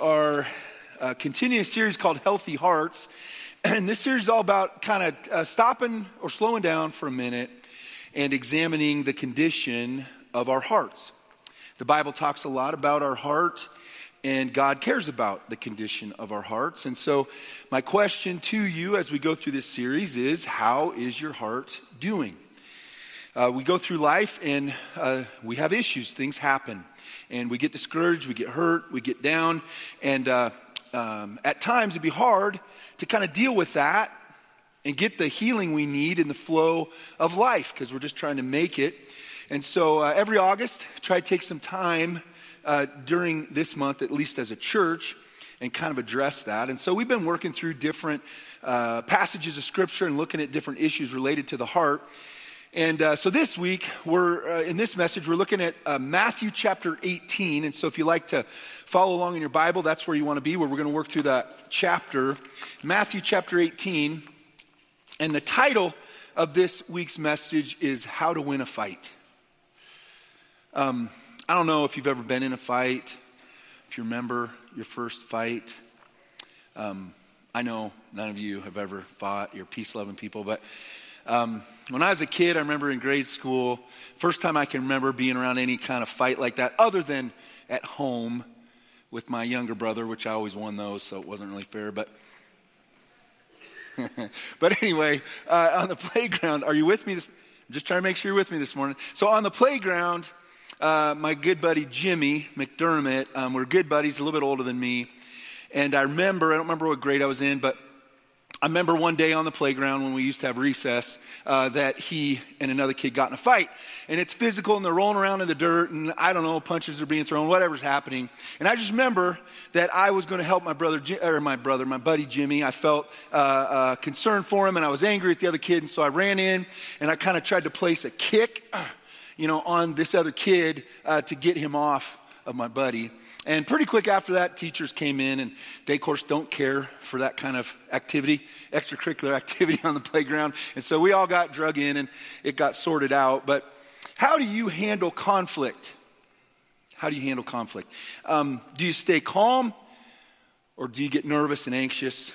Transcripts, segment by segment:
are uh, continuing a series called Healthy Hearts. And this series is all about kind of uh, stopping or slowing down for a minute and examining the condition of our hearts. The Bible talks a lot about our heart, and God cares about the condition of our hearts. And so, my question to you as we go through this series is How is your heart doing? Uh, we go through life and uh, we have issues, things happen and we get discouraged, we get hurt, we get down, and uh, um, at times it'd be hard to kind of deal with that and get the healing we need in the flow of life because we're just trying to make it. And so uh, every August, try to take some time uh, during this month, at least as a church, and kind of address that. And so we've been working through different uh, passages of Scripture and looking at different issues related to the heart. And uh, so this week, we're uh, in this message, we're looking at uh, Matthew chapter 18. And so if you like to follow along in your Bible, that's where you want to be, where we're going to work through that chapter. Matthew chapter 18. And the title of this week's message is How to Win a Fight. Um, I don't know if you've ever been in a fight, if you remember your first fight. Um, I know none of you have ever fought, you're peace loving people, but um, when I was a kid, I remember in grade school, first time I can remember being around any kind of fight like that, other than at home with my younger brother, which I always won those, so it wasn't really fair. But, but anyway, uh, on the playground, are you with me? This, I'm just trying to make sure you're with me this morning. So on the playground, uh, my good buddy Jimmy McDermott, um, we're good buddies, a little bit older than me. And I remember, I don't remember what grade I was in, but I remember one day on the playground when we used to have recess uh, that he and another kid got in a fight. And it's physical and they're rolling around in the dirt and I don't know, punches are being thrown, whatever's happening. And I just remember that I was going to help my brother, or my brother, my buddy Jimmy. I felt uh, uh, concerned for him and I was angry at the other kid. And so I ran in and I kind of tried to place a kick, you know, on this other kid uh, to get him off of my buddy. And pretty quick after that, teachers came in, and they, of course, don't care for that kind of activity, extracurricular activity on the playground. And so we all got drug in, and it got sorted out. But how do you handle conflict? How do you handle conflict? Um, do you stay calm, or do you get nervous and anxious?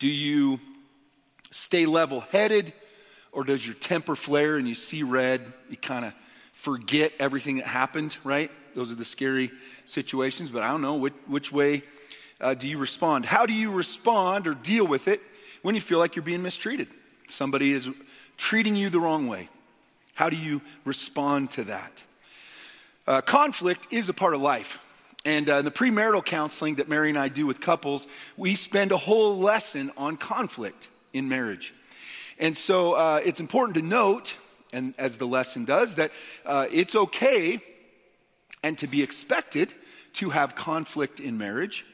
Do you stay level headed, or does your temper flare and you see red? You kind of forget everything that happened, right? Those are the scary situations, but I don't know which, which way uh, do you respond? How do you respond or deal with it when you feel like you're being mistreated? Somebody is treating you the wrong way. How do you respond to that? Uh, conflict is a part of life. And uh, in the premarital counseling that Mary and I do with couples, we spend a whole lesson on conflict in marriage. And so uh, it's important to note, and as the lesson does, that uh, it's okay and to be expected to have conflict in marriage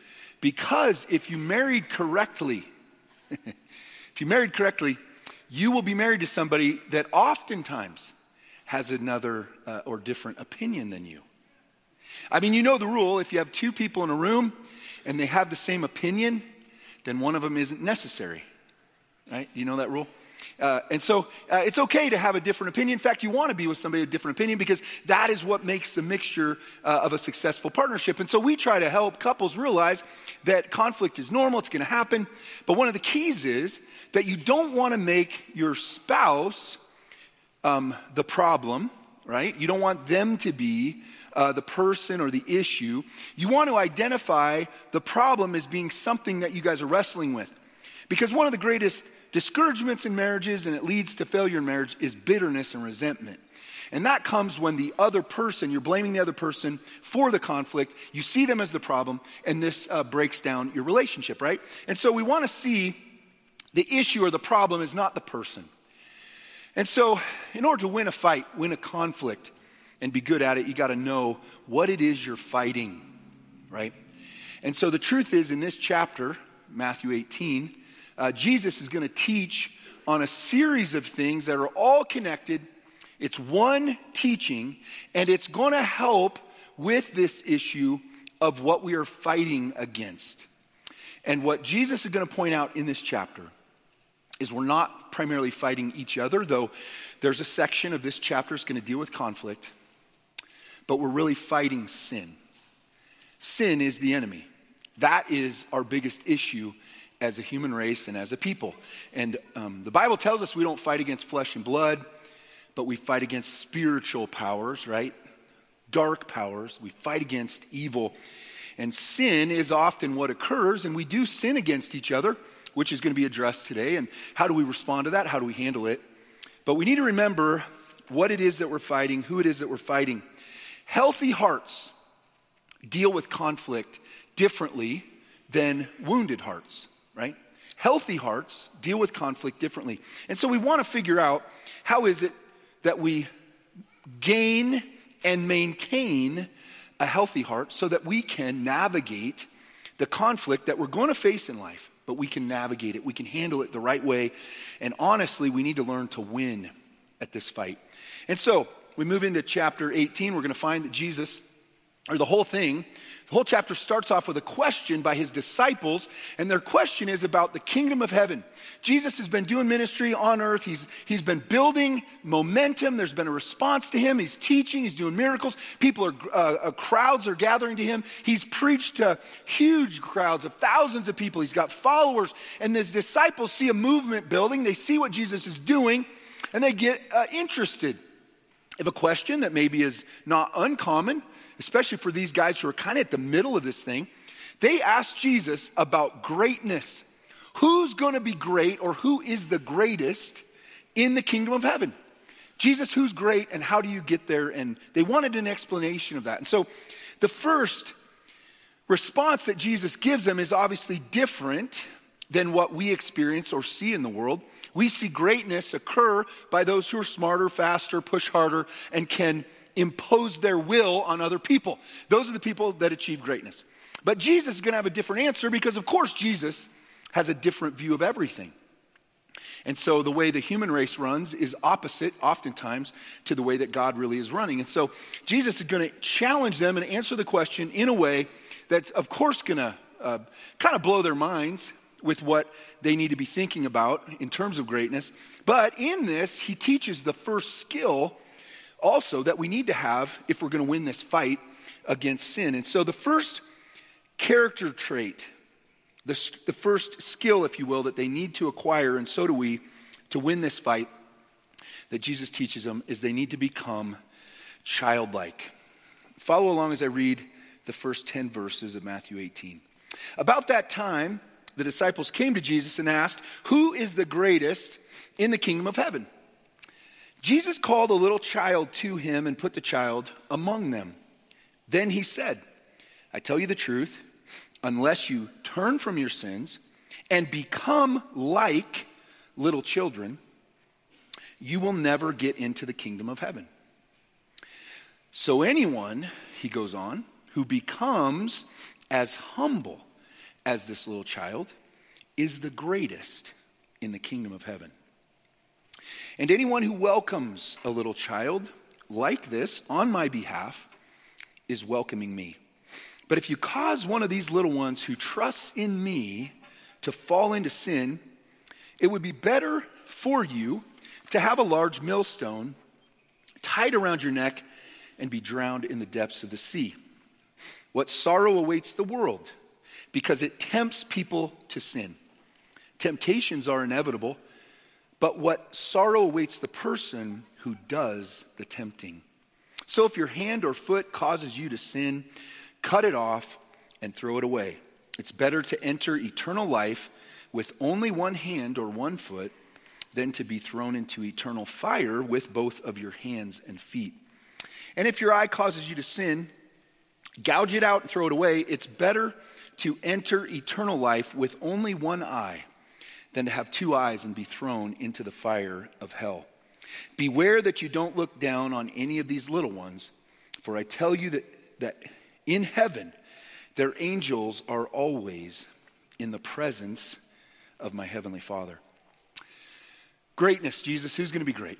because if you married correctly, if you married correctly, you will be married to somebody that oftentimes has another uh, or different opinion than you. I mean, you know the rule if you have two people in a room and they have the same opinion, then one of them isn't necessary. Right? You know that rule? Uh, and so uh, it's okay to have a different opinion. In fact, you want to be with somebody with a different opinion because that is what makes the mixture uh, of a successful partnership. And so we try to help couples realize that conflict is normal, it's going to happen. But one of the keys is that you don't want to make your spouse um, the problem, right? You don't want them to be uh, the person or the issue. You want to identify the problem as being something that you guys are wrestling with. Because one of the greatest discouragements in marriages and it leads to failure in marriage is bitterness and resentment. And that comes when the other person, you're blaming the other person for the conflict, you see them as the problem, and this uh, breaks down your relationship, right? And so we want to see the issue or the problem is not the person. And so, in order to win a fight, win a conflict, and be good at it, you got to know what it is you're fighting, right? And so, the truth is, in this chapter, Matthew 18, uh, Jesus is going to teach on a series of things that are all connected. It's one teaching, and it's going to help with this issue of what we are fighting against. And what Jesus is going to point out in this chapter is we're not primarily fighting each other, though there's a section of this chapter that's going to deal with conflict, but we're really fighting sin. sin is the enemy. That is our biggest issue as a human race and as a people. And um, the Bible tells us we don't fight against flesh and blood, but we fight against spiritual powers, right? Dark powers. We fight against evil. And sin is often what occurs, and we do sin against each other, which is going to be addressed today. And how do we respond to that? How do we handle it? But we need to remember what it is that we're fighting, who it is that we're fighting. Healthy hearts deal with conflict differently than wounded hearts, right? Healthy hearts deal with conflict differently. And so we want to figure out how is it that we gain and maintain a healthy heart so that we can navigate the conflict that we're going to face in life, but we can navigate it. We can handle it the right way. And honestly, we need to learn to win at this fight. And so we move into chapter 18. We're going to find that Jesus, or the whole thing, the whole chapter starts off with a question by his disciples, and their question is about the kingdom of heaven. Jesus has been doing ministry on earth. He's, he's been building momentum. There's been a response to him. He's teaching, he's doing miracles. People are, uh, uh, crowds are gathering to him. He's preached to huge crowds of thousands of people. He's got followers, and his disciples see a movement building. They see what Jesus is doing, and they get uh, interested. If a question that maybe is not uncommon, especially for these guys who are kind of at the middle of this thing, they asked Jesus about greatness. Who's going to be great or who is the greatest in the kingdom of heaven? Jesus, who's great and how do you get there? And they wanted an explanation of that. And so the first response that Jesus gives them is obviously different than what we experience or see in the world. We see greatness occur by those who are smarter, faster, push harder, and can impose their will on other people. Those are the people that achieve greatness. But Jesus is going to have a different answer because, of course, Jesus has a different view of everything. And so the way the human race runs is opposite, oftentimes, to the way that God really is running. And so Jesus is going to challenge them and answer the question in a way that's, of course, going to uh, kind of blow their minds with what they need to be thinking about in terms of greatness. But in this, he teaches the first skill also that we need to have if we're going to win this fight against sin. And so the first character trait, the, the first skill, if you will, that they need to acquire, and so do we, to win this fight that Jesus teaches them, is they need to become childlike. Follow along as I read the first 10 verses of Matthew 18. About that time, the disciples came to Jesus and asked, Who is the greatest in the kingdom of heaven? Jesus called a little child to him and put the child among them. Then he said, I tell you the truth, unless you turn from your sins and become like little children, you will never get into the kingdom of heaven. So, anyone, he goes on, who becomes as humble as this little child is the greatest in the kingdom of heaven. And anyone who welcomes a little child like this on my behalf is welcoming me. But if you cause one of these little ones who trusts in me to fall into sin, it would be better for you to have a large millstone tied around your neck and be drowned in the depths of the sea. What sorrow awaits the world because it tempts people to sin. Temptations are inevitable, but what sorrow awaits the person who does the tempting. So if your hand or foot causes you to sin, cut it off and throw it away. It's better to enter eternal life with only one hand or one foot than to be thrown into eternal fire with both of your hands and feet. And if your eye causes you to sin, gouge it out and throw it away. It's better to enter eternal life with only one eye than to have two eyes and be thrown into the fire of hell. Beware that you don't look down on any of these little ones, for I tell you that, that in heaven their angels are always in the presence of my heavenly Father. Greatness, Jesus, who's going to be great?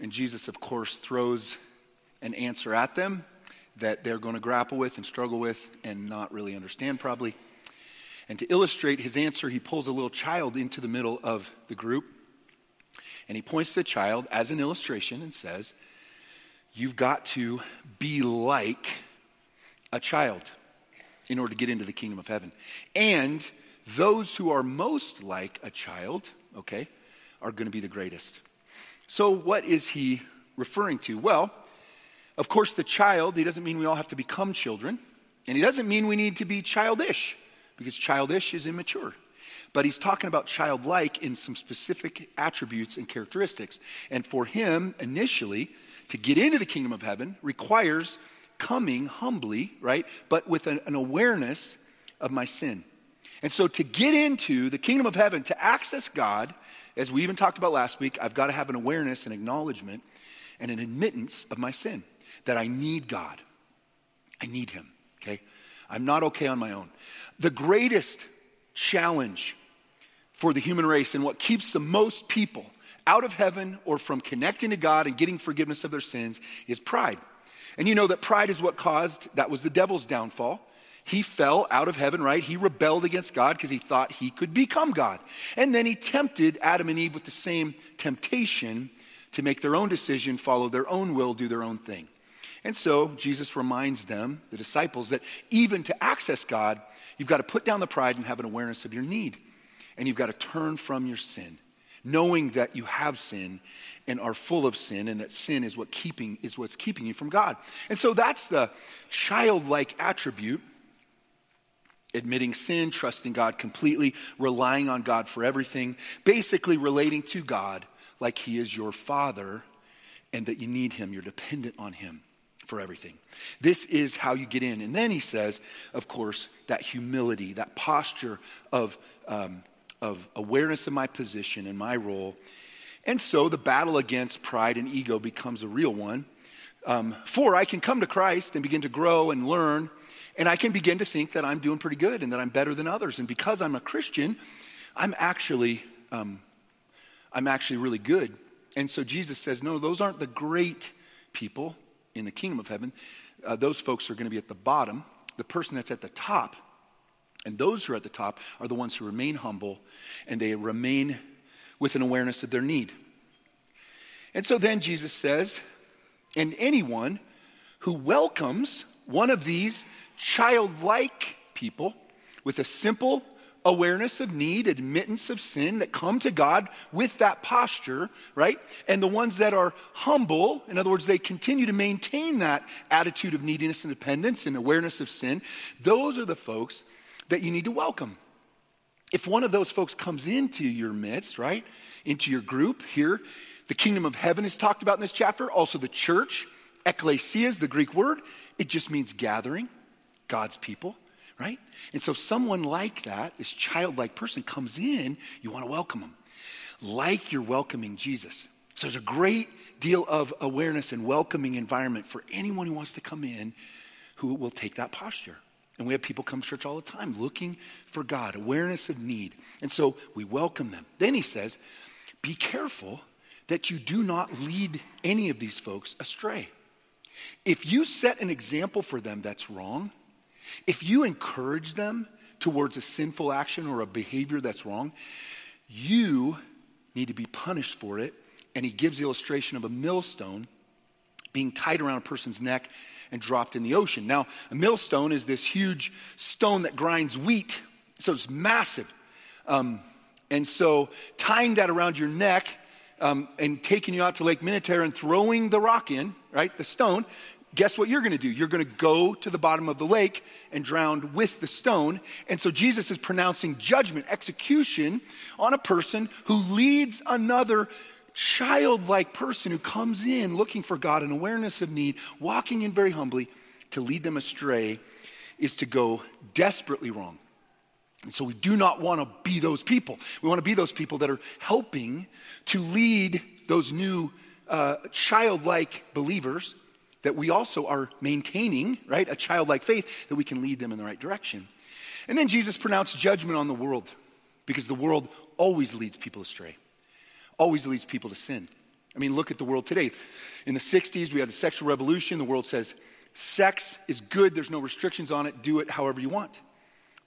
And Jesus, of course, throws an answer at them that they're going to grapple with and struggle with and not really understand, probably. And to illustrate his answer, he pulls a little child into the middle of the group. And he points to the child as an illustration and says, You've got to be like a child. in order to get into the kingdom of heaven. And those who are most like a child, okay, are going to be the greatest. So, what is he referring to? Well, of course, the child, he doesn't mean we all have to become children, and he doesn't mean we need to be childish, because childish is immature. But he's talking about childlike in some specific attributes and characteristics. And for him, initially, to get into the kingdom of heaven requires coming humbly, right? But with an, an awareness of my sin. And so to get into the kingdom of heaven, to access God, as we even talked about last week, I've got to have an awareness and acknowledgement and an admittance of my sin that I need God. I need Him, okay? I'm not okay on my own. The greatest challenge for the human race and what keeps the most people out of heaven or from connecting to God and getting forgiveness of their sins is pride. And you know that pride is what caused, that was the devil's downfall. He fell out of heaven, right? He rebelled against God because he thought he could become God. And then he tempted Adam and Eve with the same temptation to make their own decision, follow their own will, do their own thing. And so Jesus reminds them, the disciples, that even to access God, you've got to put down the pride and have an awareness of your need. And you've got to turn from your sin, knowing that you have sin and are full of sin and that sin is what keeping is what's keeping you from God. And so that's the childlike attribute admitting sin, trusting God completely, relying on God for everything, basically relating to God like he is your father and that you need him, you're dependent on him for everything. This is how you get in. And then he says, of course, that humility, that posture of, um, of awareness of my position and my role and so the battle against pride and ego becomes a real one. Um, for I can come to Christ and begin to grow and learn, and I can begin to think that I'm doing pretty good and that I'm better than others. And because I'm a Christian, I'm actually, um, I'm actually really good. And so Jesus says, no, those aren't the great people in the kingdom of heaven. Uh, those folks are going to be at the bottom. The person that's at the top, and those who are at the top are the ones who remain humble and they remain with an awareness of their need. And so then Jesus says, and anyone who welcomes one of these childlike people with a simple awareness of need, admittance of sin that come to God with that posture, right? And the ones that are humble, in other words, they continue to maintain that attitude of neediness and dependence and awareness of sin, those are the folks that you need to welcome if one of those folks comes into your midst, right, into your group here, the kingdom of heaven is talked about in this chapter, also the church. Ecclesia is the Greek word. It just means gathering, God's people, right? And so someone like that, this childlike person comes in, you want to welcome them, like you're welcoming Jesus. So there's a great deal of awareness and welcoming environment for anyone who wants to come in who will take that posture. And we have people come to church all the time looking for God, awareness of need. And so we welcome them. Then he says, Be careful that you do not lead any of these folks astray. If you set an example for them that's wrong, if you encourage them towards a sinful action or a behavior that's wrong, you need to be punished for it. And he gives the illustration of a millstone being tied around a person's neck and dropped in the ocean. Now, a millstone is this huge stone that grinds wheat, so it's massive. Um, and so, tying that around your neck um, and taking you out to Lake Minnetonka and throwing the rock in, right, the stone, guess what you're going to do? You're going to go to the bottom of the lake and drown with the stone. And so Jesus is pronouncing judgment, execution on a person who leads another childlike person who comes in looking for God, an awareness of need, walking in very humbly to lead them astray is to go desperately wrong. And so we do not want to be those people. We want to be those people that are helping to lead those new uh, childlike believers that we also are maintaining, right? A childlike faith that we can lead them in the right direction. And then Jesus pronounced judgment on the world because the world always leads people astray always leads people to sin. I mean, look at the world today. In the 60s, we had the sexual revolution. The world says sex is good, there's no restrictions on it, do it however you want.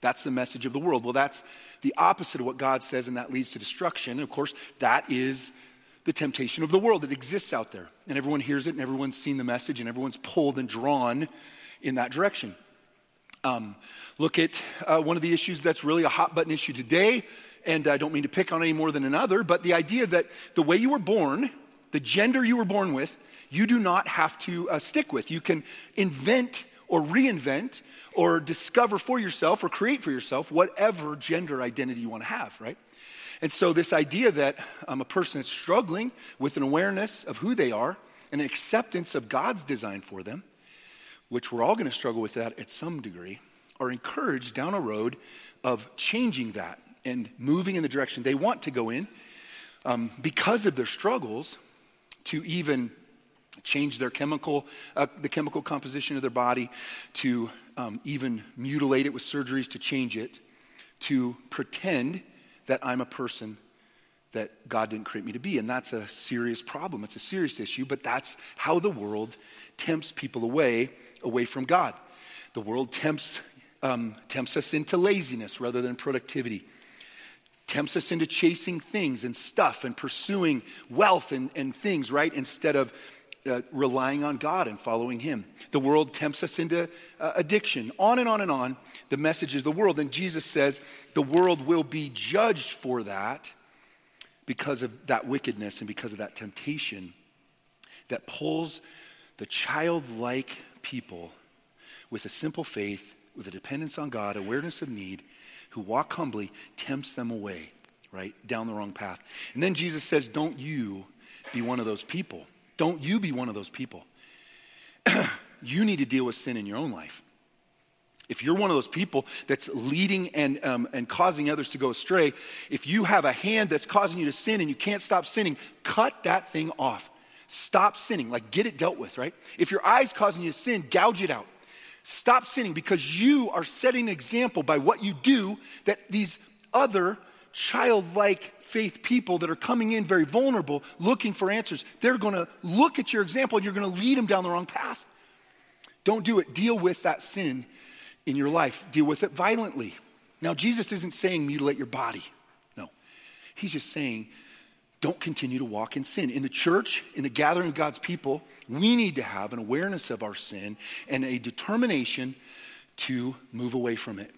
That's the message of the world. Well, that's the opposite of what God says, and that leads to destruction. And of course, that is the temptation of the world that exists out there. And everyone hears it, and everyone's seen the message, and everyone's pulled and drawn in that direction. um, look at uh, one of the issues that's really a hot button issue today. And I don't mean to pick on any more than another, but the idea that the way you were born, the gender you were born with, you do not have to uh, stick with. You can invent or reinvent or discover for yourself or create for yourself whatever gender identity you want to have, right? And so, this idea that um, a person is struggling with an awareness of who they are, and an acceptance of God's design for them, which we're all going to struggle with that at some degree, are encouraged down a road of changing that and moving in the direction they want to go in um, because of their struggles to even change their chemical, uh, the chemical composition of their body, to um, even mutilate it with surgeries to change it, to pretend that I'm a person that God didn't create me to be. And that's a serious problem. It's a serious issue, but that's how the world tempts people away, away from God. The world tempts, um, tempts us into laziness rather than productivity, tempts us into chasing things and stuff and pursuing wealth and, and things, right? Instead of uh, relying on God and following Him. The world tempts us into uh, addiction, on and on and on. The message is the world. And Jesus says the world will be judged for that because of that wickedness and because of that temptation that pulls the childlike people with a simple faith, with a dependence on God, awareness of need, who walk humbly, tempts them away, right, down the wrong path. And then Jesus says, Don't you be one of those people. Don't you be one of those people. you need to deal with sin in your own life. If you're one of those people that's leading and, um, and causing others to go astray, if you have a hand that's causing you to sin and you can't stop sinning, cut that thing off. Stop sinning, like get it dealt with, right? If your eye's causing you to sin, gouge it out. Stop sinning because you are setting an example by what you do that these other childlike faith people that are coming in very vulnerable, looking for answers, they're going to look at your example and you're going to lead them down the wrong path. Don't do it. Deal with that sin in your life, deal with it violently. Now, Jesus isn't saying mutilate your body. No. He's just saying don't continue to walk in sin. In the church, in the gathering of God's people, we need to have an awareness of our sin and a determination to move away from it.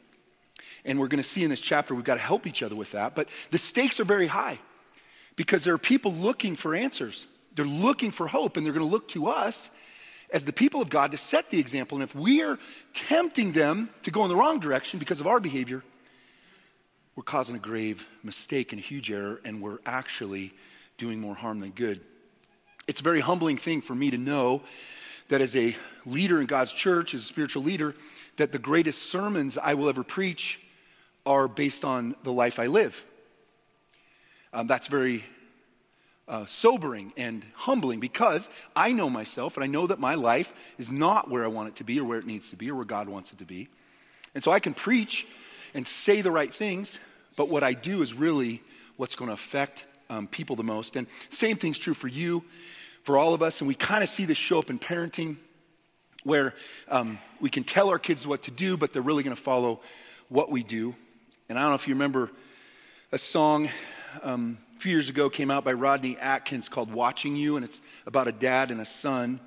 And we're going to see in this chapter, we've got to help each other with that. But the stakes are very high because there are people looking for answers. They're looking for hope, and they're going to look to us as the people of God to set the example. And if we are tempting them to go in the wrong direction because of our behavior, we're causing a grave mistake and a huge error, and we're actually doing more harm than good. It's a very humbling thing for me to know that as a leader in God's church, as a spiritual leader, that the greatest sermons I will ever preach are based on the life I live. Um, that's very uh, sobering and humbling because I know myself and I know that my life is not where I want it to be or where it needs to be or where God wants it to be. And so I can preach and say the right things, but what I do is really what's going to affect um, people the most. And same thing's true for you, for all of us. And we kind of see this show up in parenting where um, we can tell our kids what to do, but they're really going to follow what we do. And I don't know if you remember a song um, a few years ago came out by Rodney Atkins called Watching You, and it's about a dad and a son.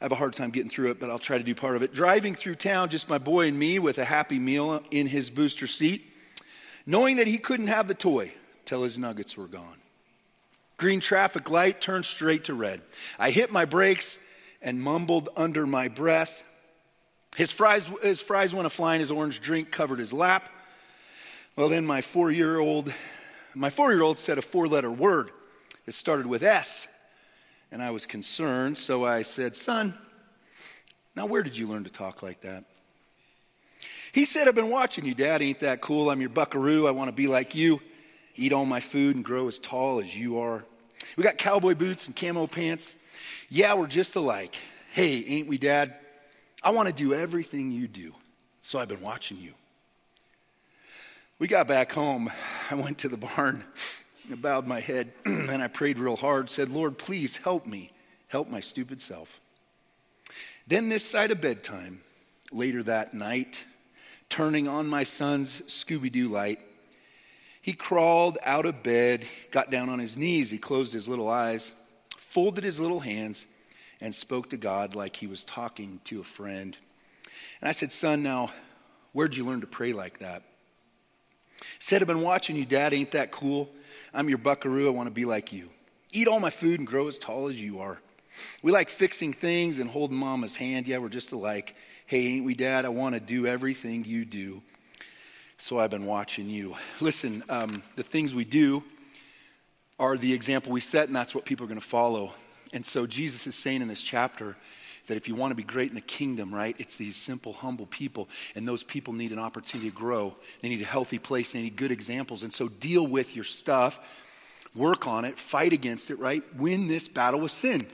I have a hard time getting through it, but I'll try to do part of it. Driving through town, just my boy and me with a happy meal in his booster seat, knowing that he couldn't have the toy till his nuggets were gone. Green traffic light turned straight to red. I hit my brakes and mumbled under my breath. His fries, his fries went a flying, his orange drink covered his lap. Well, then my four year old, my four year old said a four letter word. It started with S. And I was concerned, so I said, Son, now where did you learn to talk like that? He said, I've been watching you, Dad. Ain't that cool? I'm your buckaroo. I want to be like you, eat all my food and grow as tall as you are. We got cowboy boots and camo pants. Yeah, we're just alike. Hey, ain't we, Dad? I want to do everything you do, so I've been watching you. We got back home. I went to the barn, I bowed my head, and I prayed real hard, said, Lord, please help me, help my stupid self. Then, this side of bedtime, later that night, turning on my son's Scooby Doo light, he crawled out of bed, got down on his knees, he closed his little eyes, folded his little hands, and spoke to God like he was talking to a friend. And I said, Son, now, where'd you learn to pray like that? Said, I've been watching you, Dad. Ain't that cool? I'm your buckaroo. I want to be like you. Eat all my food and grow as tall as you are. We like fixing things and holding mama's hand. Yeah, we're just alike. Hey, ain't we, Dad? I want to do everything you do. So I've been watching you. Listen, um, the things we do are the example we set, and that's what people are going to follow. And so Jesus is saying in this chapter that if you want to be great in the kingdom, right, it's these simple, humble people, and those people need an opportunity to grow. They need a healthy place, they need good examples. And so deal with your stuff, work on it, fight against it, right? Win this battle with sin.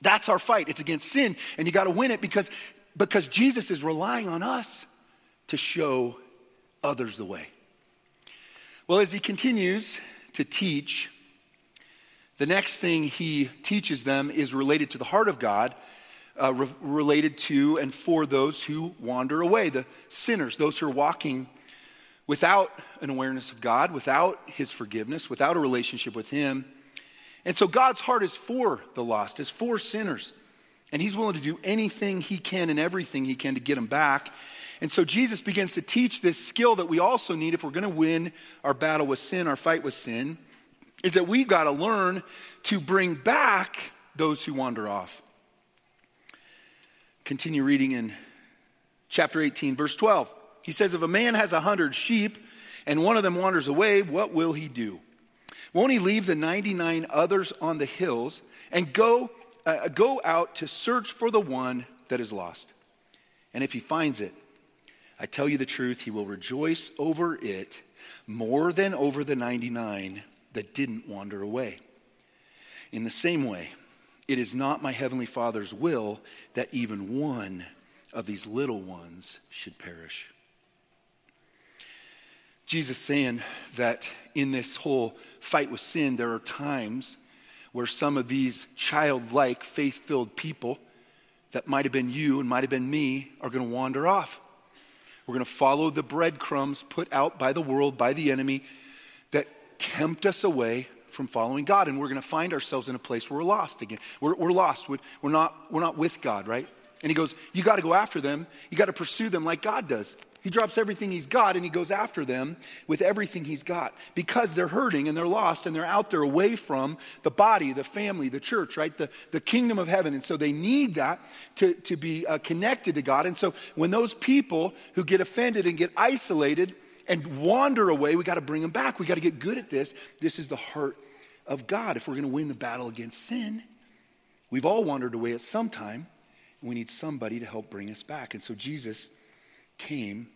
That's our fight. It's against sin, and you got to win it because, because Jesus is relying on us to show others the way. Well, as he continues to teach, the next thing he teaches them is related to the heart of God, uh, re- related to and for those who wander away, the sinners, those who are walking without an awareness of God, without his forgiveness, without a relationship with him. And so God's heart is for the lost, is for sinners. And he's willing to do anything he can and everything he can to get them back. And so Jesus begins to teach this skill that we also need if we're going to win our battle with sin, our fight with sin, is that we've got to learn to bring back those who wander off. Continue reading in chapter 18, verse 12. He says, If a man has a hundred sheep and one of them wanders away, what will he do? Won't he leave the 99 others on the hills and go, uh, go out to search for the one that is lost? And if he finds it, I tell you the truth, he will rejoice over it more than over the 99 that didn't wander away. In the same way, it is not my heavenly Father's will that even one of these little ones should perish. Jesus saying that in this whole fight with sin, there are times where some of these childlike, faith filled people that might have been you and might have been me are going to wander off. We're going to follow the breadcrumbs put out by the world, by the enemy, that tempt us away from following God. And we're going to find ourselves in a place where we're lost again. We're, we're lost. We're not, we're not with God, right? And he goes, You got to go after them. You got to pursue them like God does. He drops everything he's got and he goes after them with everything he's got because they're hurting and they're lost and they're out there away from the body, the family, the church, right? The, the kingdom of heaven. And so they need that to, to be uh, connected to God. And so when those people who get offended and get isolated and wander away, we got to bring them back. We got to get good at this. This is the heart of God if we're going to win the battle against sin. We've all wandered away at some time. And we need somebody to help bring us back. And so Jesus came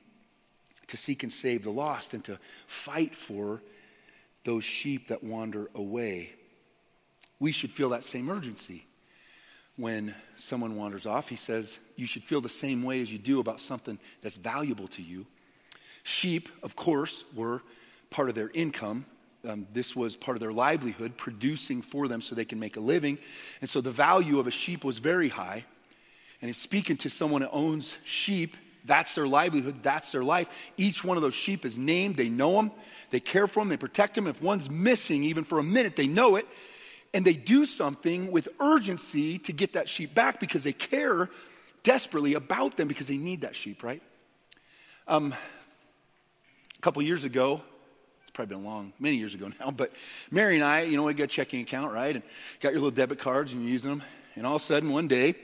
to seek and save the lost and to fight for those sheep that wander away. We should feel that same urgency when someone wanders off. He says you should feel the same way as you do about something that's valuable to you. Sheep, of course, were part of their income. Um, this was part of their livelihood, producing for them so they can make a living. And so the value of a sheep was very high. And it's speaking to someone who owns sheep that's their livelihood. That's their life. Each one of those sheep is named. They know them. They care for them. They protect them. If one's missing, even for a minute, they know it. And they do something with urgency to get that sheep back because they care desperately about them because they need that sheep, right? Um, a couple years ago, it's probably been long, many years ago now, but Mary and I, you know, we got a checking account, right? And got your little debit cards and you're using them. And all of a sudden, one day,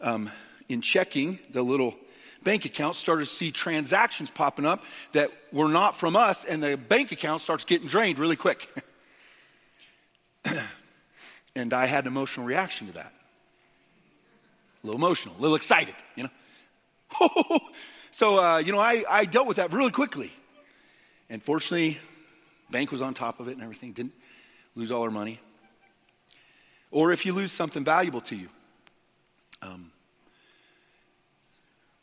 um, in checking the little bank account started to see transactions popping up that were not from us, and the bank account starts getting drained really quick. and I had an emotional reaction to that. A little emotional, a little excited, you know. so, uh, you know, I, I dealt with that really quickly. And fortunately, bank was on top of it and everything, didn't lose all our money. Or if you lose something valuable to you, um,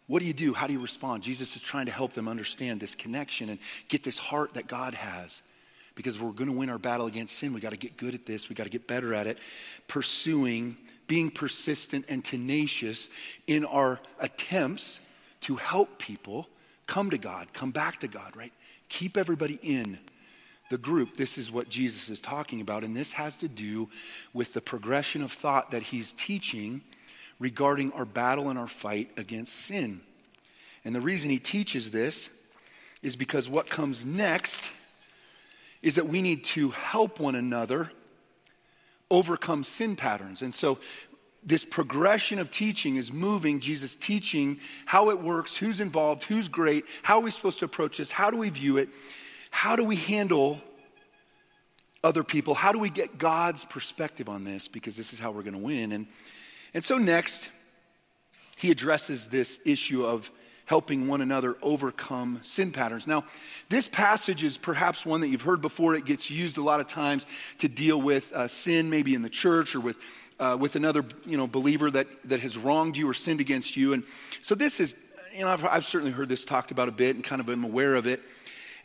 what do you do? How do you respond? Jesus is trying to help them understand this connection and get this heart that God has. Because we're going to win our battle against sin, we got to get good at this. We got to get better at it. Pursuing, being persistent and tenacious in our attempts to help people come to God, come back to God, right? Keep everybody in the group. This is what Jesus is talking about. And this has to do with the progression of thought that he's teaching regarding our battle and our fight against sin. And the reason he teaches this is because what comes next is that we need to help one another overcome sin patterns. And so this progression of teaching is moving Jesus teaching how it works, who's involved, who's great, how are we supposed to approach this, how do we view it, how do we handle other people, how do we get God's perspective on this because this is how we're going to win. And, and so next, he addresses this issue of helping one another overcome sin patterns. Now, this passage is perhaps one that you've heard before. It gets used a lot of times to deal with uh, sin, maybe in the church or with uh, with another you know, believer that, that has wronged you or sinned against you. And so this is, you know, I've, I've certainly heard this talked about a bit and kind of am aware of it.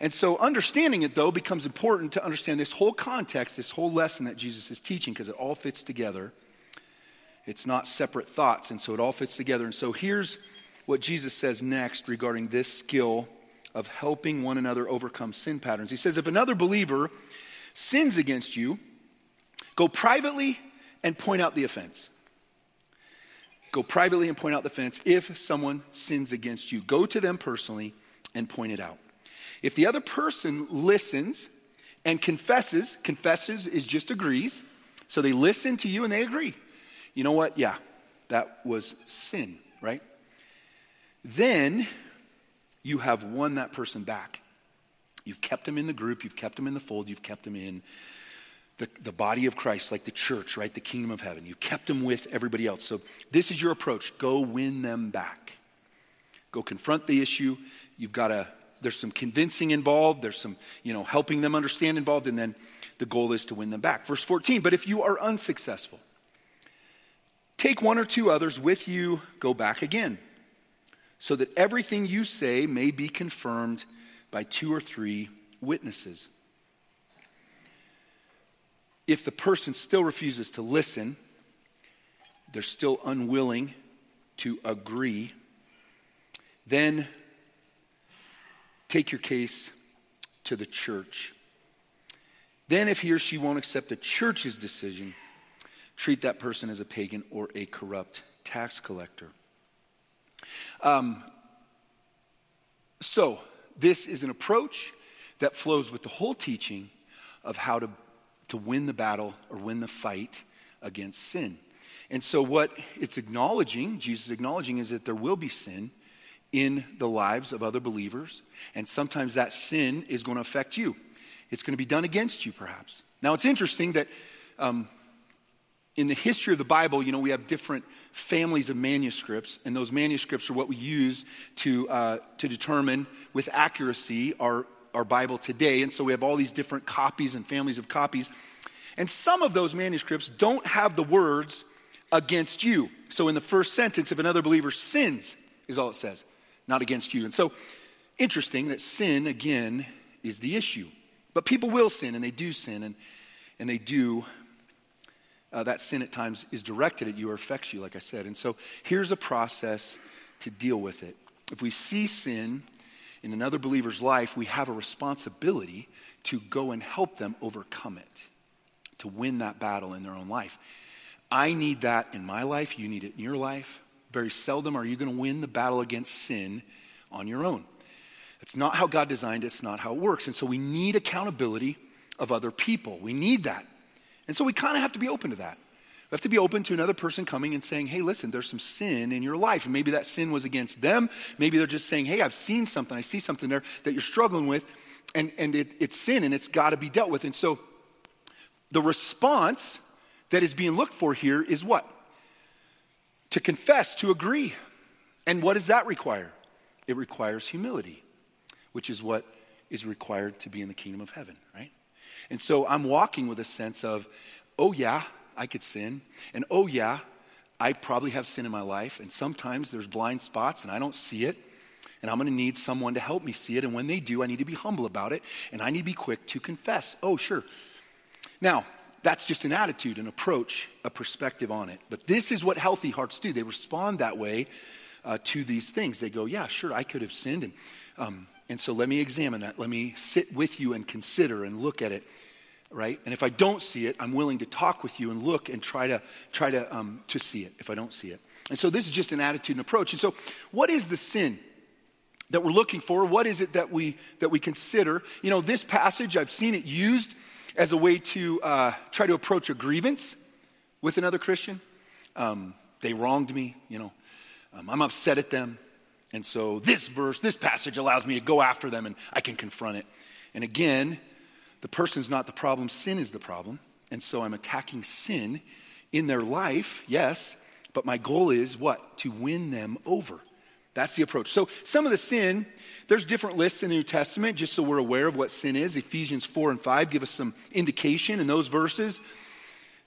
And so understanding it, though, becomes important to understand this whole context, this whole lesson that Jesus is teaching, because it all fits together. It's not separate thoughts, and so it all fits together. And so here's what Jesus says next regarding this skill of helping one another overcome sin patterns. He says, If another believer sins against you, go privately and point out the offense. Go privately and point out the offense. If someone sins against you, go to them personally and point it out. If the other person listens and confesses, confesses is just agrees. So they listen to you and they agree. You know what? Yeah, that was sin, right? Then you have won that person back. You've kept them in the group, you've kept them in the fold, you've kept them in the, the body of Christ, like the church, right? The kingdom of heaven. You've kept them with everybody else. So this is your approach. Go win them back. Go confront the issue. You've got to, there's some convincing involved. There's some, you know, helping them understand involved. And then the goal is to win them back. Verse 14, but if you are unsuccessful, take one or two others with you, go back again, so that everything you say may be confirmed by two or three witnesses. If the person still refuses to listen, they're still unwilling to agree, then take your case to the church. Then, if he or she won't accept the church's decision, treat that person as a pagan or a corrupt tax collector. Um, so, this is an approach that flows with the whole teaching of how to to win the battle or win the fight against sin. And so, what it's acknowledging, Jesus acknowledging, is that there will be sin in the lives of other believers. And sometimes that sin is going to affect you. It's going to be done against you, perhaps. Now, it's interesting that um, in the history of the Bible, you know, we have different families of manuscripts, and those manuscripts are what we use to, uh, to determine with accuracy our our Bible today. And so we have all these different copies and families of copies. And some of those manuscripts don't have the words against you. So in the first sentence, if another believer sins, is all it says, not against you. And so interesting that sin, again, is the issue. But people will sin, and they do sin, and, and they do. Uh, that sin at times is directed at you or affects you, like I said. And so here's a process to deal with it. If we see sin, in another believer's life, we have a responsibility to go and help them overcome it, to win that battle in their own life. I need that in my life. You need it in your life. Very seldom are you going to win the battle against sin on your own. It's not how God designed it, it's not how it works. And so we need accountability of other people. We need that. And so we kind of have to be open to that. We have to be open to another person coming and saying, hey, listen, there's some sin in your life. And maybe that sin was against them. Maybe they're just saying, hey, I've seen something. I see something there that you're struggling with. And, and it, it's sin and it's got to be dealt with. And so the response that is being looked for here is what? To confess, to agree. And what does that require? It requires humility, which is what is required to be in the kingdom of heaven, right? And so I'm walking with a sense of, oh, yeah, I could sin. And oh, yeah, I probably have sin in my life. And sometimes there's blind spots and I don't see it. And I'm going to need someone to help me see it. And when they do, I need to be humble about it. And I need to be quick to confess. Oh, sure. Now, that's just an attitude, an approach, a perspective on it. But this is what healthy hearts do. They respond that way uh, to these things. They go, yeah, sure, I could have sinned. And, um, and so let me examine that. Let me sit with you and consider and look at it right? And if I don't see it, I'm willing to talk with you and look and try to try to um, to see it if I don't see it. And so this is just an attitude and approach. And so, what is the sin? that we're looking for what is it that we that we consider you know this passage i've seen it used as a way to uh, try to approach a grievance with another christian um, they wronged me you know um, i'm upset at them and so this verse this passage allows me to go after them and i can confront it and again the person's not the problem sin is the problem and so i'm attacking sin in their life yes but my goal is what? To win them over. That's the approach. So, some of the sin, there's different lists in the New Testament, just so we're aware of what sin is. Ephesians 4 and 5 give us some indication in those verses.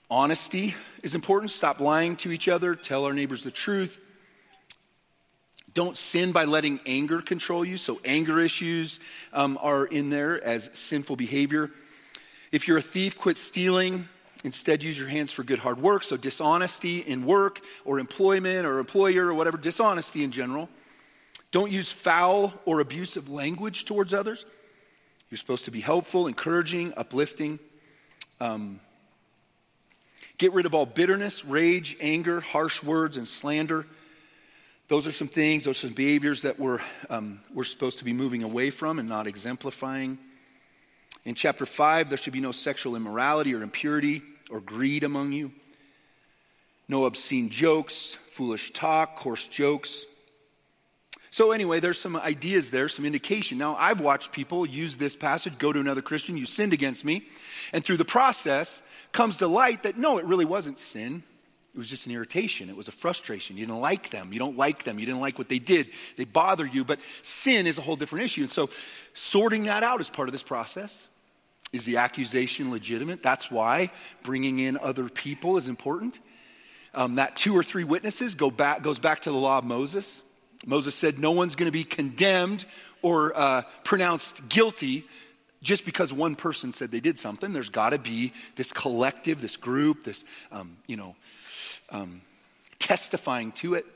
Honesty is important. Stop lying to each other. Tell our neighbors the truth. Don't sin by letting anger control you. So, anger issues um, are in there as sinful behavior. If you're a thief, quit stealing. Instead, use your hands for good hard work. So, dishonesty in work or employment or employer or whatever, dishonesty in general. Don't use foul or abusive language towards others. You're supposed to be helpful, encouraging, uplifting. Um, get rid of all bitterness, rage, anger, harsh words, and slander. Those are some things, those are some behaviors that we're, um, we're supposed to be moving away from and not exemplifying. In chapter 5, there should be no sexual immorality or impurity or greed among you, no obscene jokes, foolish talk, coarse jokes. So, anyway, there's some ideas there, some indication. Now, I've watched people use this passage, go to another Christian, you sinned against me, and through the process comes to light that no, it really wasn't sin. It was just an irritation. It was a frustration. You didn't like them. You don't like them. You didn't like what they did. They bother you. But sin is a whole different issue. And so, sorting that out is part of this process. Is the accusation legitimate? That's why bringing in other people is important. Um, that two or three witnesses go back, goes back to the law of Moses. Moses said no one's going to be condemned or uh, pronounced guilty just because one person said they did something. There's got to be this collective, this group, this, um, you know, um, testifying to it.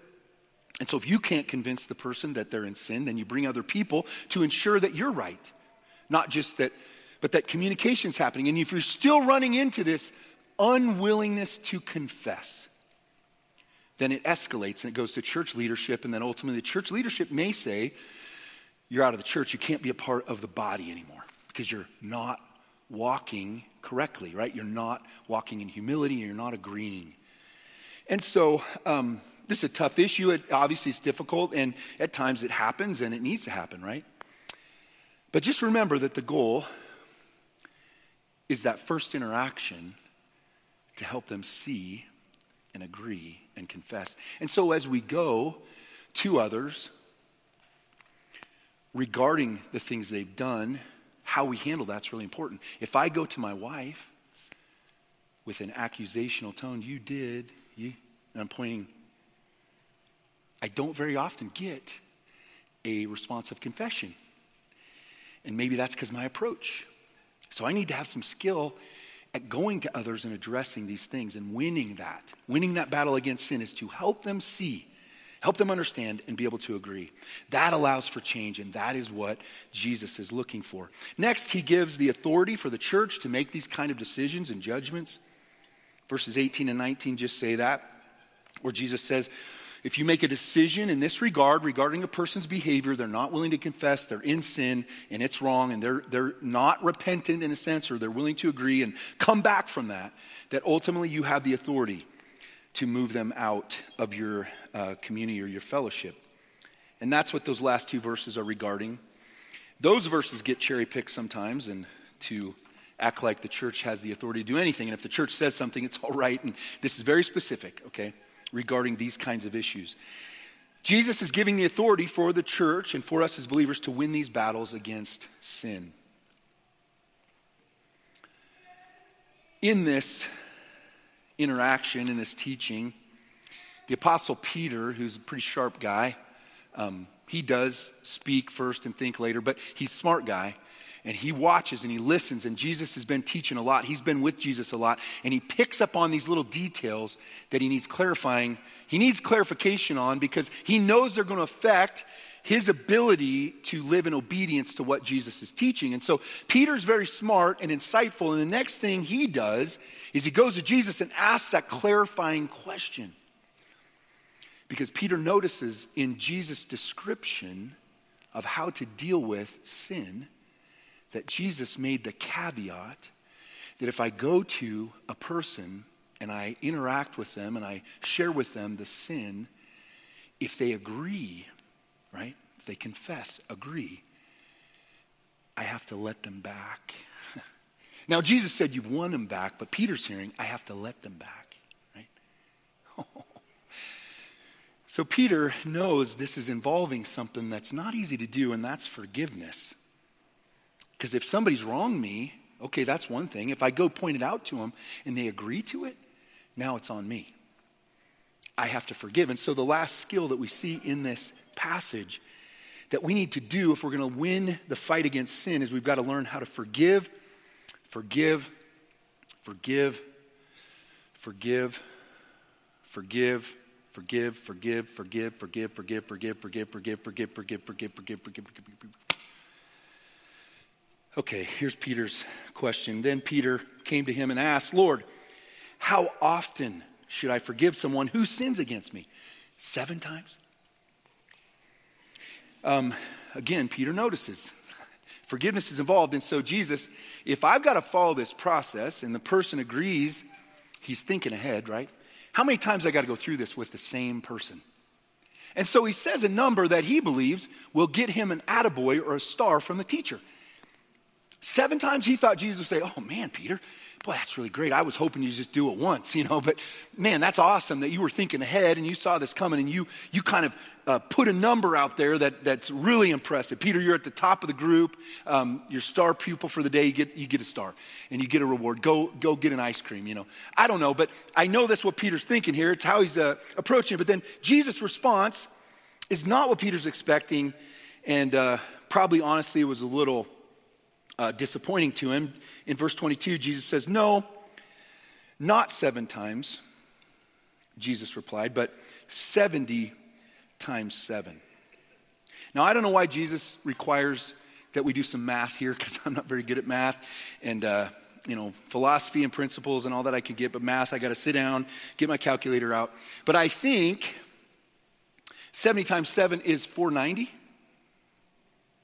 And so if you can't convince the person that they're in sin, then you bring other people to ensure that you're right. Not just that but that communication is happening. And if you're still running into this unwillingness to confess, then it escalates and it goes to church leadership. And then ultimately, the church leadership may say, You're out of the church. You can't be a part of the body anymore because you're not walking correctly, right? You're not walking in humility you're not agreeing. And so, um, this is a tough issue. It, obviously, it's difficult, and at times it happens, and it needs to happen, right? But just remember that the goal is that first interaction to help them see and agree and confess. And so as we go to others regarding the things they've done, how we handle that's really important. If I go to my wife with an accusational tone, you did, you, and I'm pointing, I don't very often get a responsive confession. And maybe that's because my approach. So I need to have some skill at going to others and addressing these things and winning that. Winning that battle against sin is to help them see, help them understand, and be able to agree. That allows for change, and that is what Jesus is looking for. Next, he gives the authority for the church to make these kind of decisions and judgments. Verses 18 and 19 just say that, where Jesus says, if you make a decision in this regard regarding a person's behavior, they're not willing to confess, they're in sin, and it's wrong, and they're, they're not repentant in a sense, or they're willing to agree and come back from that, that ultimately you have the authority to move them out of your uh, community or your fellowship. And that's what those last two verses are regarding. Those verses get cherry picked sometimes and to act like the church has the authority to do anything. And if the church says something, it's all right. And this is very specific, okay? regarding these kinds of issues. Jesus is giving the authority for the church and for us as believers to win these battles against sin. In this interaction, in this teaching, the Apostle Peter, who's a pretty sharp guy, um, he does speak first and think later, but he's a smart guy and he watches and he listens and jesus has been teaching a lot. He's been with jesus a lot and he picks up on these little details that he needs clarifying he needs clarification on because he knows they're going to affect his ability to live in obedience to what jesus is teaching. And so peter's very smart and insightful and the next thing he does is he goes to jesus and asks that clarifying question. Because Peter notices in Jesus' description of how to deal with sin that Jesus made the caveat that if I go to a person and I interact with them and I share with them the sin, if they agree, right? If they confess, agree, I have to let them back. now, Jesus said you've won them back, but Peter's hearing, I have to let them back, right? so Peter knows this is involving something that's not easy to do, and that's forgiveness. Because if somebody's wronged me, okay, that's one thing. If I go point it out to them and they agree to it, now it's on me. I have to forgive. And so the last skill that we see in this passage that we need to do if we're going to win the fight against sin is we've got to learn how to forgive, forgive, forgive, forgive, forgive, forgive, forgive, forgive, forgive, forgive, forgive, forgive, forgive, forgive, forgive, forgive, forgive, forgive, forgive. Okay, here's Peter's question. Then Peter came to him and asked, Lord, how often should I forgive someone who sins against me? Seven times? Um, again, Peter notices forgiveness is involved. And so, Jesus, if I've got to follow this process and the person agrees, he's thinking ahead, right? How many times I got to go through this with the same person? And so he says a number that he believes will get him an attaboy or a star from the teacher. Seven times he thought Jesus would say, Oh man, Peter, boy, that's really great. I was hoping you just do it once, you know, but man, that's awesome that you were thinking ahead and you saw this coming and you, you kind of uh, put a number out there that, that's really impressive. Peter, you're at the top of the group. Um, your star pupil for the day, you get, you get a star and you get a reward. Go, go get an ice cream, you know. I don't know, but I know that's what Peter's thinking here. It's how he's uh, approaching it. But then Jesus' response is not what Peter's expecting. And uh, probably, honestly, was a little uh, disappointing to him. In verse 22, Jesus says, No, not seven times, Jesus replied, but 70 times seven. Now, I don't know why Jesus requires that we do some math here because I'm not very good at math and, uh, you know, philosophy and principles and all that I can get, but math, I got to sit down, get my calculator out. But I think 70 times 7 is 490. Is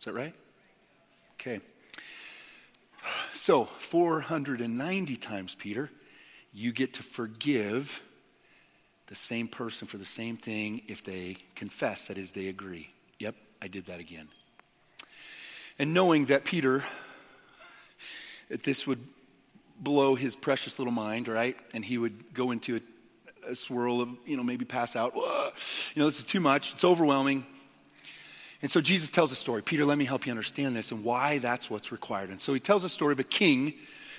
that right? Okay. So, 490 times, Peter, you get to forgive the same person for the same thing if they confess, that is, they agree. Yep, I did that again. And knowing that Peter, that this would blow his precious little mind, right? And he would go into a, a swirl of, you know, maybe pass out. Whoa, you know, this is too much. It's overwhelming. And so Jesus tells a story. Peter, let me help you understand this and why that's what's required. And so he tells a story of a king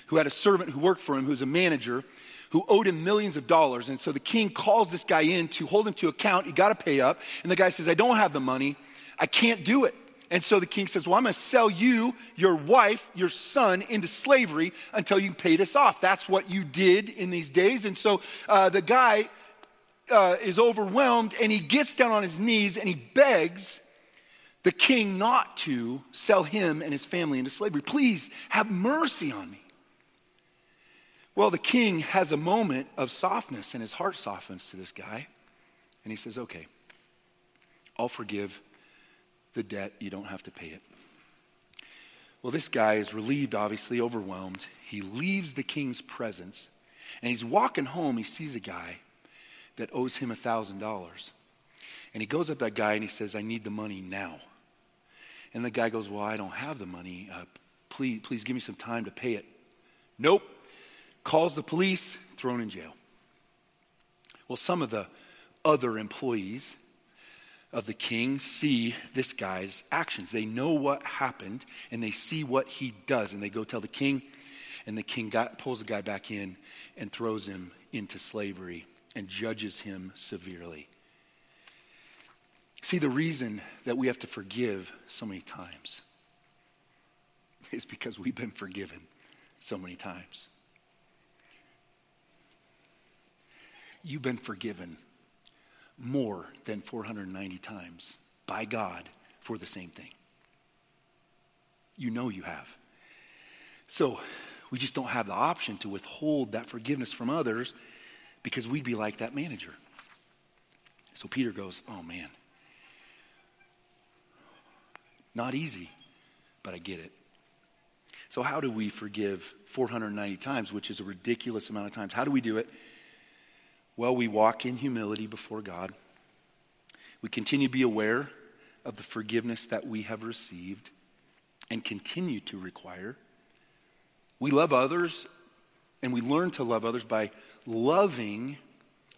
who had a servant who worked for him, who's a manager, who owed him millions of dollars. And so the king calls this guy in to hold him to account. You got to pay up. And the guy says, I don't have the money. I can't do it. And so the king says, Well, I'm going to sell you, your wife, your son into slavery until you pay this off. That's what you did in these days. And so uh, the guy uh, is overwhelmed and he gets down on his knees and he begs the king not to sell him and his family into slavery. Please have mercy on me. Well, the king has a moment of softness and his heart softens to this guy. And he says, Okay, I'll forgive the debt. You don't have to pay it. Well, this guy is relieved, obviously, overwhelmed. He leaves the king's presence and he's walking home. He sees a guy that owes him a $1,000. And he goes up that guy and he says, I need the money now. And the guy goes, Well, I don't have the money. Uh, please, please give me some time to pay it. Nope. Calls the police, thrown in jail. Well, some of the other employees of the king see this guy's actions. They know what happened and they see what he does. And they go tell the king, and the king got, pulls the guy back in and throws him into slavery and judges him severely. See, the reason that we have to forgive so many times is because we've been forgiven so many times. You've been forgiven more than 490 times by God for the same thing. You know you have. So we just don't have the option to withhold that forgiveness from others because we'd be like that manager. So Peter goes, Oh man, not easy, but I get it. So, how do we forgive 490 times, which is a ridiculous amount of times? How do we do it? Well, we walk in humility before God. We continue to be aware of the forgiveness that we have received and continue to require. We love others and we learn to love others by loving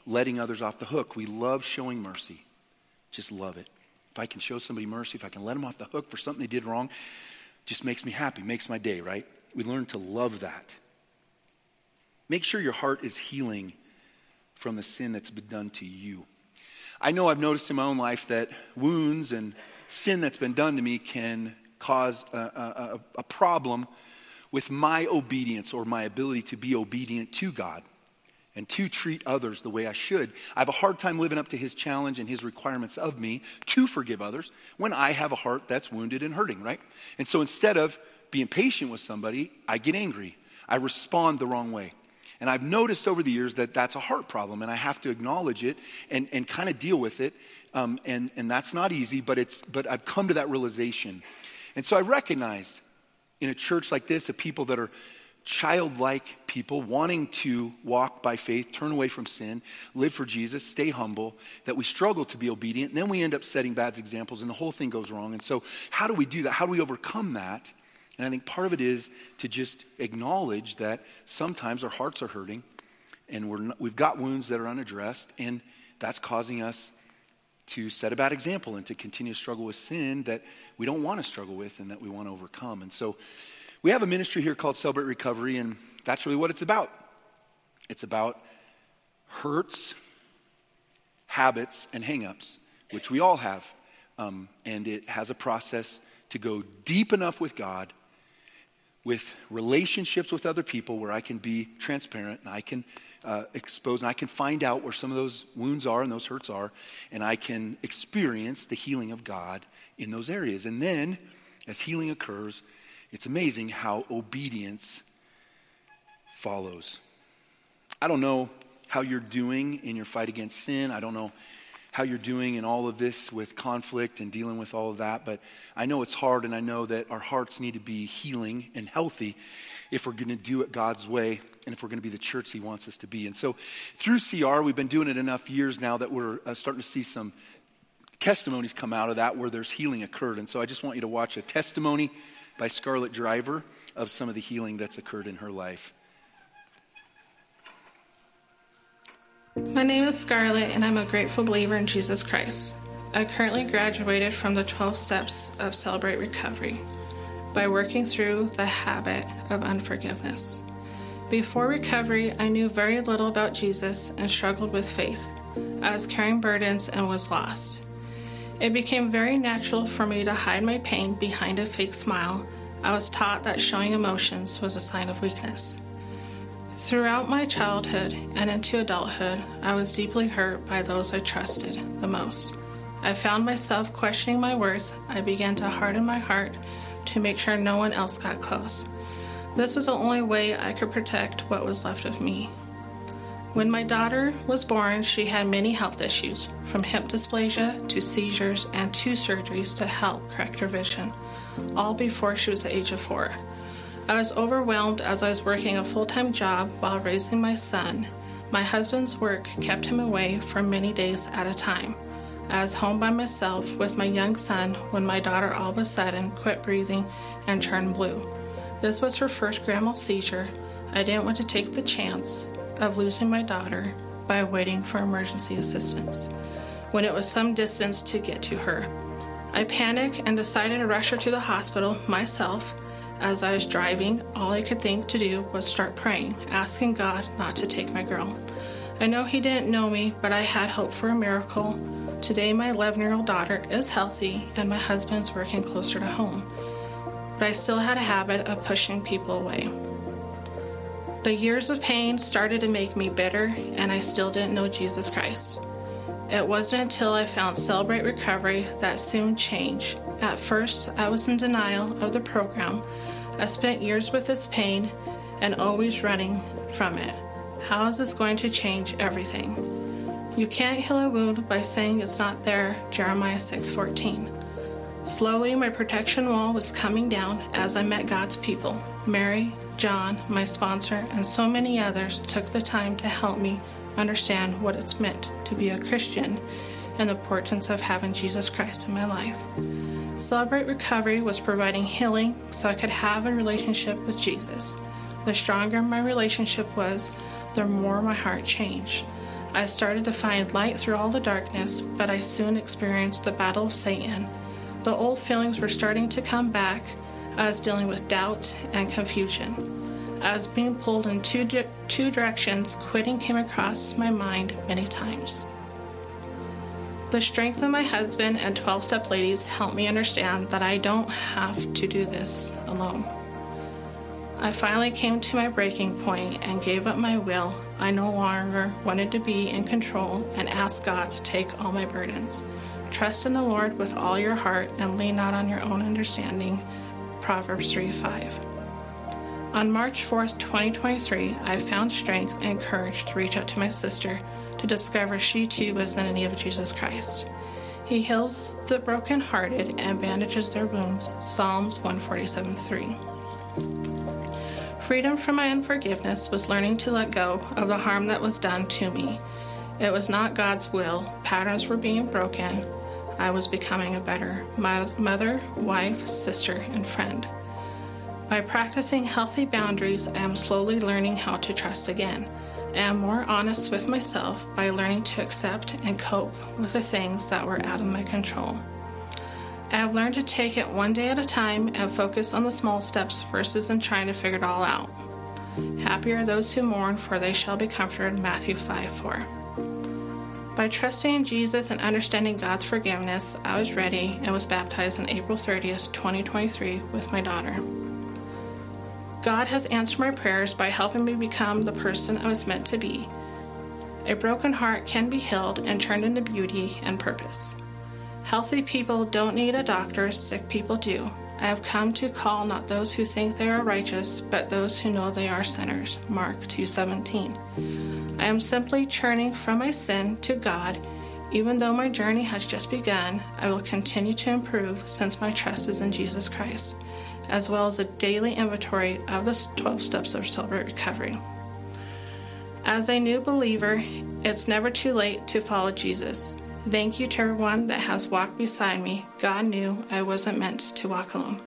letting others off the hook. We love showing mercy. Just love it. If I can show somebody mercy, if I can let them off the hook for something they did wrong, just makes me happy, makes my day, right? We learn to love that. Make sure your heart is healing from the sin that's been done to you. I know I've noticed in my own life that wounds and sin that's been done to me can cause a, a, a problem with my obedience or my ability to be obedient to God and to treat others the way I should. I have a hard time living up to his challenge and his requirements of me to forgive others when I have a heart that's wounded and hurting, right? And so instead of being patient with somebody, I get angry. I respond the wrong way. And I've noticed over the years that that's a heart problem, and I have to acknowledge it and, and kind of deal with it. Um, and, and that's not easy, but, it's, but I've come to that realization. And so I recognize in a church like this of people that are childlike people wanting to walk by faith, turn away from sin, live for Jesus, stay humble, that we struggle to be obedient, and then we end up setting bad examples and the whole thing goes wrong. And so, how do we do that? How do we overcome that? And I think part of it is to just acknowledge that sometimes our hearts are hurting and we're not, we've got wounds that are unaddressed, and that's causing us to set a bad example and to continue to struggle with sin that we don't want to struggle with and that we want to overcome. And so we have a ministry here called Celebrate Recovery, and that's really what it's about. It's about hurts, habits, and hangups, which we all have. Um, and it has a process to go deep enough with God, with relationships with other people where I can be transparent and I can uh, expose and I can find out where some of those wounds are and those hurts are, and I can experience the healing of God in those areas. And then, as healing occurs, it's amazing how obedience follows. I don't know how you're doing in your fight against sin. I don't know how you're doing in all of this with conflict and dealing with all of that, but I know it's hard, and I know that our hearts need to be healing and healthy if we're going to do it God's way and if we're going to be the church He wants us to be. And so through CR, we've been doing it enough years now that we're uh, starting to see some testimonies come out of that where there's healing occurred. And so I just want you to watch a testimony by Scarlett Driver of some of the healing that's occurred in her life. My name is Scarlett, and I'm a grateful believer in Jesus Christ. I currently graduated from the 12 steps of Celebrate Recovery by working through the habit of unforgiveness. Before recovery, I knew very little about Jesus and struggled with faith. I was carrying burdens and was lost. It became very natural for me to hide my pain behind a fake smile. I was taught that showing emotions was a sign of weakness. Throughout my childhood and into adulthood, I was deeply hurt by those I trusted the most. I found myself questioning my worth. I began to harden my heart to make sure no one else got close. This was the only way I could protect what was left of me. When my daughter was born, she had many health issues, from hip dysplasia to seizures and two surgeries to help correct her vision, all before she was the age of four. I was overwhelmed as I was working a full time job while raising my son. My husband's work kept him away for many days at a time. I was home by myself with my young son when my daughter all of a sudden quit breathing and turned blue. This was her first grand mal seizure. I didn't want to take the chance of losing my daughter by waiting for emergency assistance when it was some distance to get to her. I panicked and decided to rush her to the hospital myself. As I was driving, all I could think to do was start praying, asking God not to take my girl. I know He didn't know me, but I had hope for a miracle Today, my 11 year old daughter is healthy and my husband's working closer to home. But I still had a habit of pushing people away. The years of pain started to make me bitter, and I still didn't know Jesus Christ. It wasn't until I found Celebrate Recovery that soon changed. At first, I was in denial of the program. I spent years with this pain and always running from it. How is this going to change everything? You can't heal a wound by saying it's not there, Jeremiah 6:14. Slowly my protection wall was coming down as I met God's people. Mary, John, my sponsor, and so many others took the time to help me understand what it's meant to be a Christian and the importance of having Jesus Christ in my life. Celebrate Recovery was providing healing so I could have a relationship with Jesus. The stronger my relationship was, the more my heart changed. I started to find light through all the darkness, but I soon experienced the battle of Satan. The old feelings were starting to come back. I was dealing with doubt and confusion. I was being pulled in two, di- two directions. Quitting came across my mind many times. The strength of my husband and 12 step ladies helped me understand that I don't have to do this alone. I finally came to my breaking point and gave up my will. I no longer wanted to be in control and asked God to take all my burdens. Trust in the Lord with all your heart and lean not on your own understanding. Proverbs 3 5. On March 4th, 2023, I found strength and courage to reach out to my sister to discover she too was in need of Jesus Christ. He heals the brokenhearted and bandages their wounds. Psalms 147 3. Freedom from my unforgiveness was learning to let go of the harm that was done to me. It was not God's will. Patterns were being broken. I was becoming a better mother, wife, sister, and friend. By practicing healthy boundaries, I am slowly learning how to trust again. I am more honest with myself by learning to accept and cope with the things that were out of my control. I have learned to take it one day at a time and focus on the small steps versus in trying to figure it all out. Happy are those who mourn, for they shall be comforted. Matthew 5 4. By trusting in Jesus and understanding God's forgiveness, I was ready and was baptized on April 30th, 2023, with my daughter. God has answered my prayers by helping me become the person I was meant to be. A broken heart can be healed and turned into beauty and purpose. Healthy people don't need a doctor, sick people do. I have come to call not those who think they are righteous, but those who know they are sinners. Mark 2:17. I am simply churning from my sin to God. Even though my journey has just begun, I will continue to improve since my trust is in Jesus Christ as well as a daily inventory of the 12 steps of Celebrate Recovery. As a new believer, it's never too late to follow Jesus. Thank you to everyone that has walked beside me. God knew I wasn't meant to walk alone.